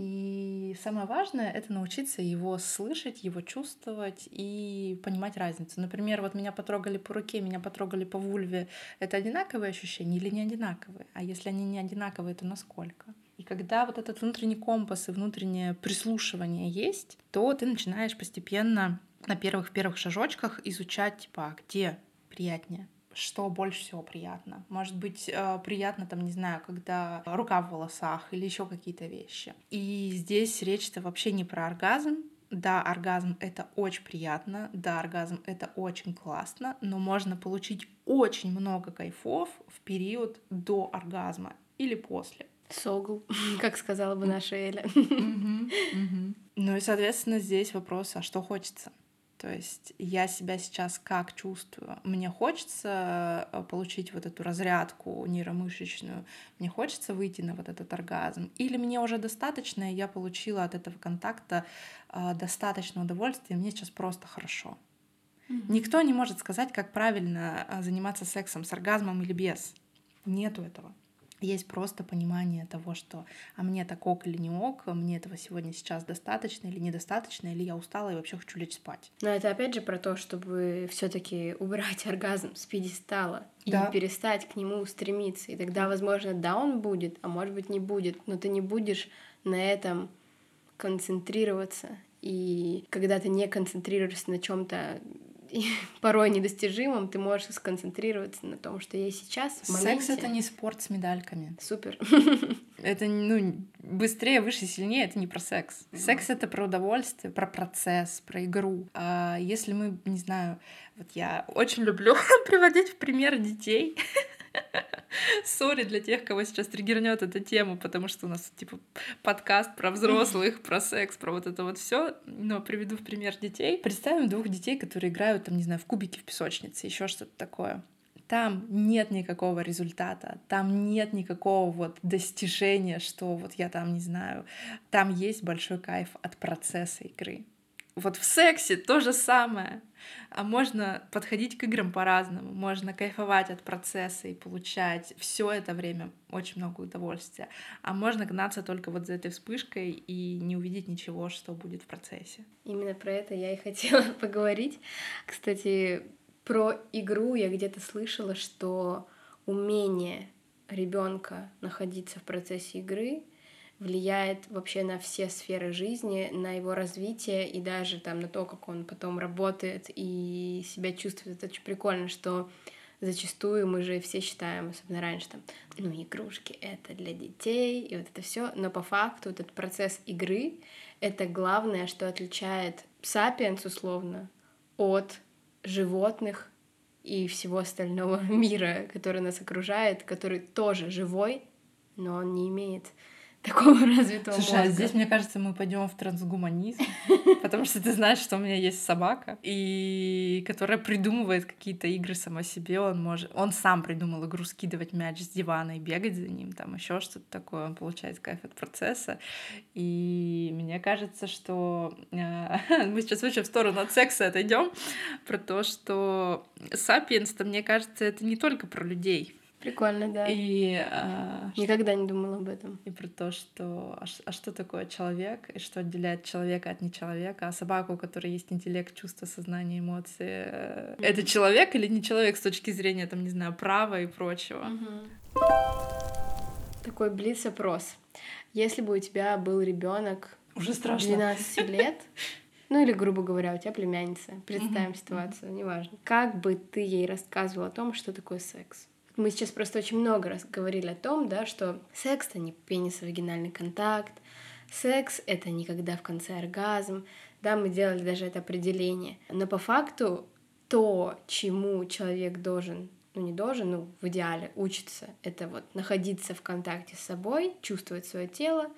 И самое важное — это научиться его слышать, его чувствовать и понимать разницу. Например, вот меня потрогали по руке, меня потрогали по вульве. Это одинаковые ощущения или не одинаковые? А если они не одинаковые, то насколько? И когда вот этот внутренний компас и внутреннее прислушивание есть, то ты начинаешь постепенно на первых первых шажочках изучать, типа, а где приятнее, что больше всего приятно. Может быть, э, приятно, там, не знаю, когда рука в волосах или еще какие-то вещи. И здесь речь-то вообще не про оргазм, да, оргазм это очень приятно, да, оргазм это очень классно, но можно получить очень много кайфов в период до оргазма или после. Согл, как сказала бы наша Эля. Ну и, соответственно, здесь вопрос, а что хочется? То есть я себя сейчас как чувствую? Мне хочется э, получить вот эту разрядку нейромышечную, мне хочется выйти на вот этот оргазм, или мне уже достаточно, и я получила от этого контакта э, достаточно удовольствия, и мне сейчас просто хорошо. Mm-hmm. Никто не может сказать, как правильно э, заниматься сексом с оргазмом или без. Нету этого есть просто понимание того, что а мне так ок или не ок, мне этого сегодня сейчас достаточно или недостаточно, или я устала и вообще хочу лечь спать. Но это опять же про то, чтобы все таки убрать оргазм с пьедестала да. и перестать к нему стремиться. И тогда, возможно, да, он будет, а может быть, не будет, но ты не будешь на этом концентрироваться. И когда ты не концентрируешься на чем-то порой недостижимым, ты можешь сконцентрироваться на том, что есть сейчас. В моменте. Секс это не спорт с медальками. Супер. Это ну быстрее, выше, сильнее. Это не про секс. Секс это про удовольствие, про процесс, про игру. А если мы, не знаю, вот я очень люблю приводить в пример детей. Sorry для тех, кого сейчас триггернет эта тема, потому что у нас типа подкаст про взрослых, про секс, про вот это вот все. Но приведу в пример детей. Представим двух детей, которые играют, там, не знаю, в кубики в песочнице, еще что-то такое. Там нет никакого результата, там нет никакого вот достижения, что вот я там не знаю. Там есть большой кайф от процесса игры. Вот в сексе то же самое. А можно подходить к играм по-разному, можно кайфовать от процесса и получать все это время очень много удовольствия. А можно гнаться только вот за этой вспышкой и не увидеть ничего, что будет в процессе. Именно про это я и хотела поговорить. Кстати, про игру я где-то слышала, что умение ребенка находиться в процессе игры влияет вообще на все сферы жизни, на его развитие и даже там на то, как он потом работает и себя чувствует. Это очень прикольно, что зачастую мы же все считаем, особенно раньше, там, ну, игрушки — это для детей, и вот это все, но по факту этот процесс игры — это главное, что отличает сапиенс, условно, от животных и всего остального мира, который нас окружает, который тоже живой, но он не имеет такого развитого Слушай, мозга. а здесь, мне кажется, мы пойдем в трансгуманизм, потому что ты знаешь, что у меня есть собака, и которая придумывает какие-то игры сама себе. Он может, он сам придумал игру скидывать мяч с дивана и бегать за ним, там еще что-то такое. Он получает кайф от процесса. И мне кажется, что э, мы сейчас вообще в сторону от секса отойдем про то, что сапиенс, мне кажется, это не только про людей. Прикольно, да. И а, никогда что... не думала об этом. И про то, что а, а что такое человек и что отделяет человека от нечеловека, а собаку, у которой есть интеллект, чувство, сознание, эмоции, mm-hmm. это человек или не человек с точки зрения там не знаю права и прочего. Mm-hmm. Такой блиц-опрос. Если бы у тебя был ребенок уже страшно 12 лет, ну или, грубо говоря, у тебя племянница, представим ситуацию, неважно. Как бы ты ей рассказывал о том, что такое секс? Мы сейчас просто очень много раз говорили о том, да, что секс — это не пенис-вагинальный контакт, секс — это никогда в конце оргазм, да, мы делали даже это определение. Но по факту то, чему человек должен, ну не должен, ну в идеале учиться, это вот находиться в контакте с собой, чувствовать свое тело,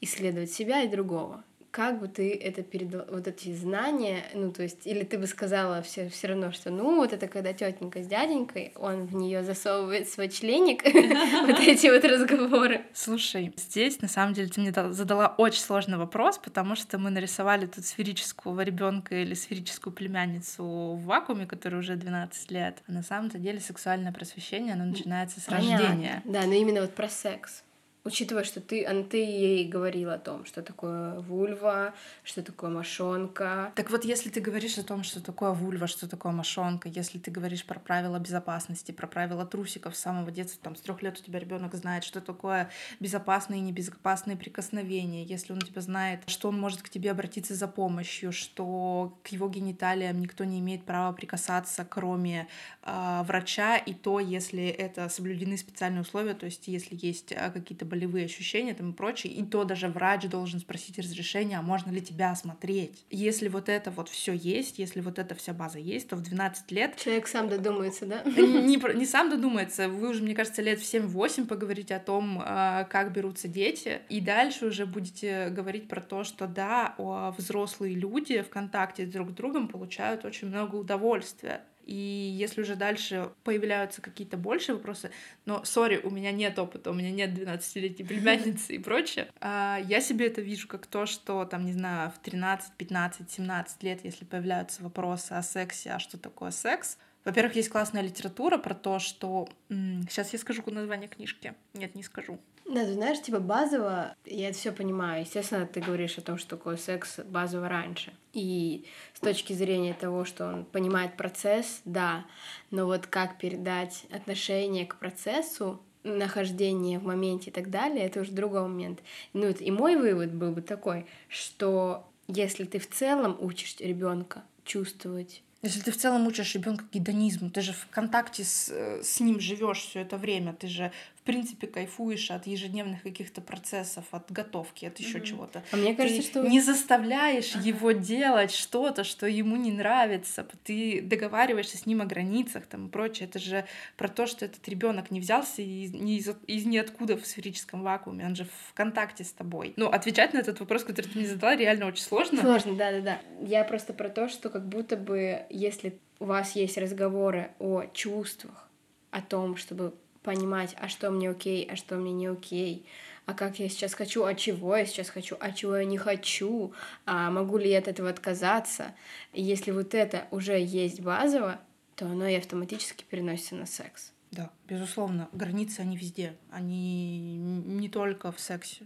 исследовать себя и другого. Как бы ты это передал, вот эти знания, ну, то есть, или ты бы сказала все, все равно, что, ну, вот это когда тетенька с дяденькой, он в нее засовывает свой членик, вот эти вот разговоры. Слушай, здесь, на самом деле, ты мне задала очень сложный вопрос, потому что мы нарисовали тут сферического ребенка или сферическую племянницу в вакууме, которой уже 12 лет. А на самом-то деле сексуальное просвещение, оно начинается с рождения. Да, но именно вот про секс учитывая, что ты, а ты ей говорила о том, что такое вульва, что такое мошонка. Так вот, если ты говоришь о том, что такое вульва, что такое мошонка, если ты говоришь про правила безопасности, про правила трусиков с самого детства, там, с трех лет у тебя ребенок знает, что такое безопасные и небезопасные прикосновения, если он у тебя знает, что он может к тебе обратиться за помощью, что к его гениталиям никто не имеет права прикасаться, кроме э, врача, и то, если это соблюдены специальные условия, то есть если есть э, какие-то болезни, болевые ощущения там и прочее. И то даже врач должен спросить разрешение, а можно ли тебя осмотреть. Если вот это вот все есть, если вот эта вся база есть, то в 12 лет... Человек сам додумается, да? Не, не сам додумается. Вы уже, мне кажется, лет в 7-8 поговорите о том, а, как берутся дети. И дальше уже будете говорить про то, что да, взрослые люди в контакте друг с другом получают очень много удовольствия. И если уже дальше появляются какие-то большие вопросы, но, сори, у меня нет опыта, у меня нет 12-летней племянницы и прочее, а я себе это вижу как то, что, там, не знаю, в 13, 15, 17 лет, если появляются вопросы о сексе, а что такое секс, во-первых, есть классная литература про то, что... Сейчас я скажу название книжки. Нет, не скажу. Да, ты знаешь, типа базово, я это все понимаю. Естественно, ты говоришь о том, что такое секс базово раньше. И с точки зрения того, что он понимает процесс, да. Но вот как передать отношение к процессу, нахождение в моменте и так далее, это уже другой момент. Ну и мой вывод был бы такой, что если ты в целом учишь ребенка чувствовать если ты в целом учишь ребенка гедонизму, ты же в контакте с, э, с ним живешь все это время, ты же принципе кайфуешь от ежедневных каких-то процессов, от готовки, от еще mm-hmm. чего-то. А мне кажется, ты что не заставляешь ага. его делать что-то, что ему не нравится. Ты договариваешься с ним о границах там и прочее. Это же про то, что этот ребенок не взялся из, не из, из ниоткуда в сферическом вакууме, он же в контакте с тобой. Ну, отвечать на этот вопрос, который ты мне задала, реально очень сложно. Сложно, да, да, да. Я просто про то, что как будто бы, если у вас есть разговоры о чувствах, о том, чтобы понимать, а что мне окей, а что мне не окей, а как я сейчас хочу, а чего я сейчас хочу, а чего я не хочу, а могу ли я от этого отказаться. Если вот это уже есть базово, то оно и автоматически переносится на секс. Да, безусловно, границы они везде, они не только в сексе.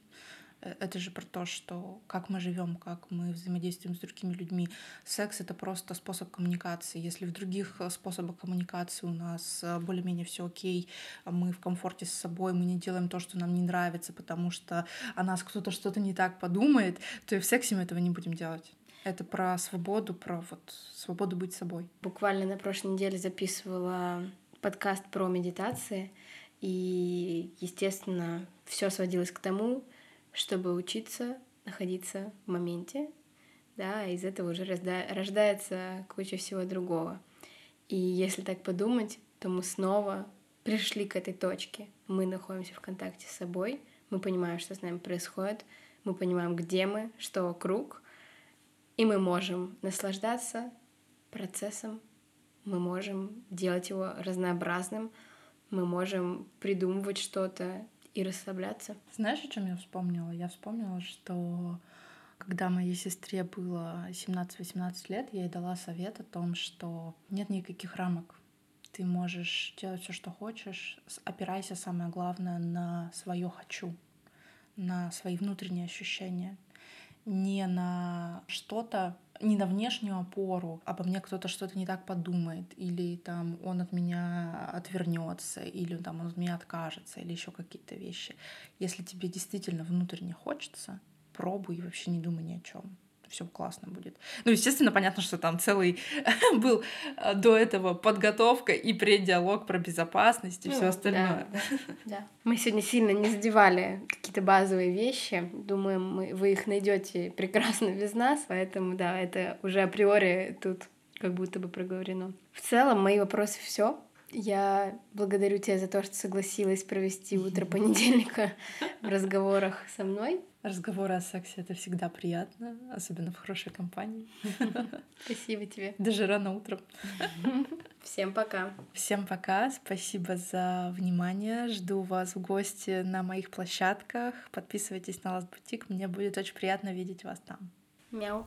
Это же про то, что как мы живем, как мы взаимодействуем с другими людьми. Секс это просто способ коммуникации. Если в других э, способах коммуникации у нас э, более-менее все окей, мы в комфорте с собой, мы не делаем то, что нам не нравится, потому что о нас кто-то что-то не так подумает, то и в сексе мы этого не будем делать. Это про свободу, про вот свободу быть собой. Буквально на прошлой неделе записывала подкаст про медитации, и, естественно, все сводилось к тому, чтобы учиться находиться в моменте, да, из этого уже рождается куча всего другого. И если так подумать, то мы снова пришли к этой точке. Мы находимся в контакте с собой, мы понимаем, что с нами происходит, мы понимаем, где мы, что вокруг, и мы можем наслаждаться процессом, мы можем делать его разнообразным, мы можем придумывать что-то и расслабляться. Знаешь, о чем я вспомнила? Я вспомнила, что когда моей сестре было 17-18 лет, я ей дала совет о том, что нет никаких рамок. Ты можешь делать все, что хочешь, опирайся, самое главное, на свое хочу, на свои внутренние ощущения, не на что-то, не на внешнюю опору, обо мне кто-то что-то не так подумает, или там он от меня отвернется, или там он от меня откажется, или еще какие-то вещи. Если тебе действительно внутренне хочется, пробуй и вообще не думай ни о чем все классно будет. Ну, естественно, понятно, что там целый был э, до этого подготовка и предиалог про безопасность и ну, все остальное. Да, да, да. Мы сегодня сильно не задевали какие-то базовые вещи. Думаем, мы, вы их найдете прекрасно без нас, поэтому да, это уже априори тут как будто бы проговорено. В целом, мои вопросы все. Я благодарю тебя за то, что согласилась провести утро понедельника в разговорах со мной. Разговоры о сексе — это всегда приятно, особенно в хорошей компании. Спасибо тебе. Даже рано утром. Всем пока. Всем пока. Спасибо за внимание. Жду вас в гости на моих площадках. Подписывайтесь на Last Boutique. Мне будет очень приятно видеть вас там. Мяу.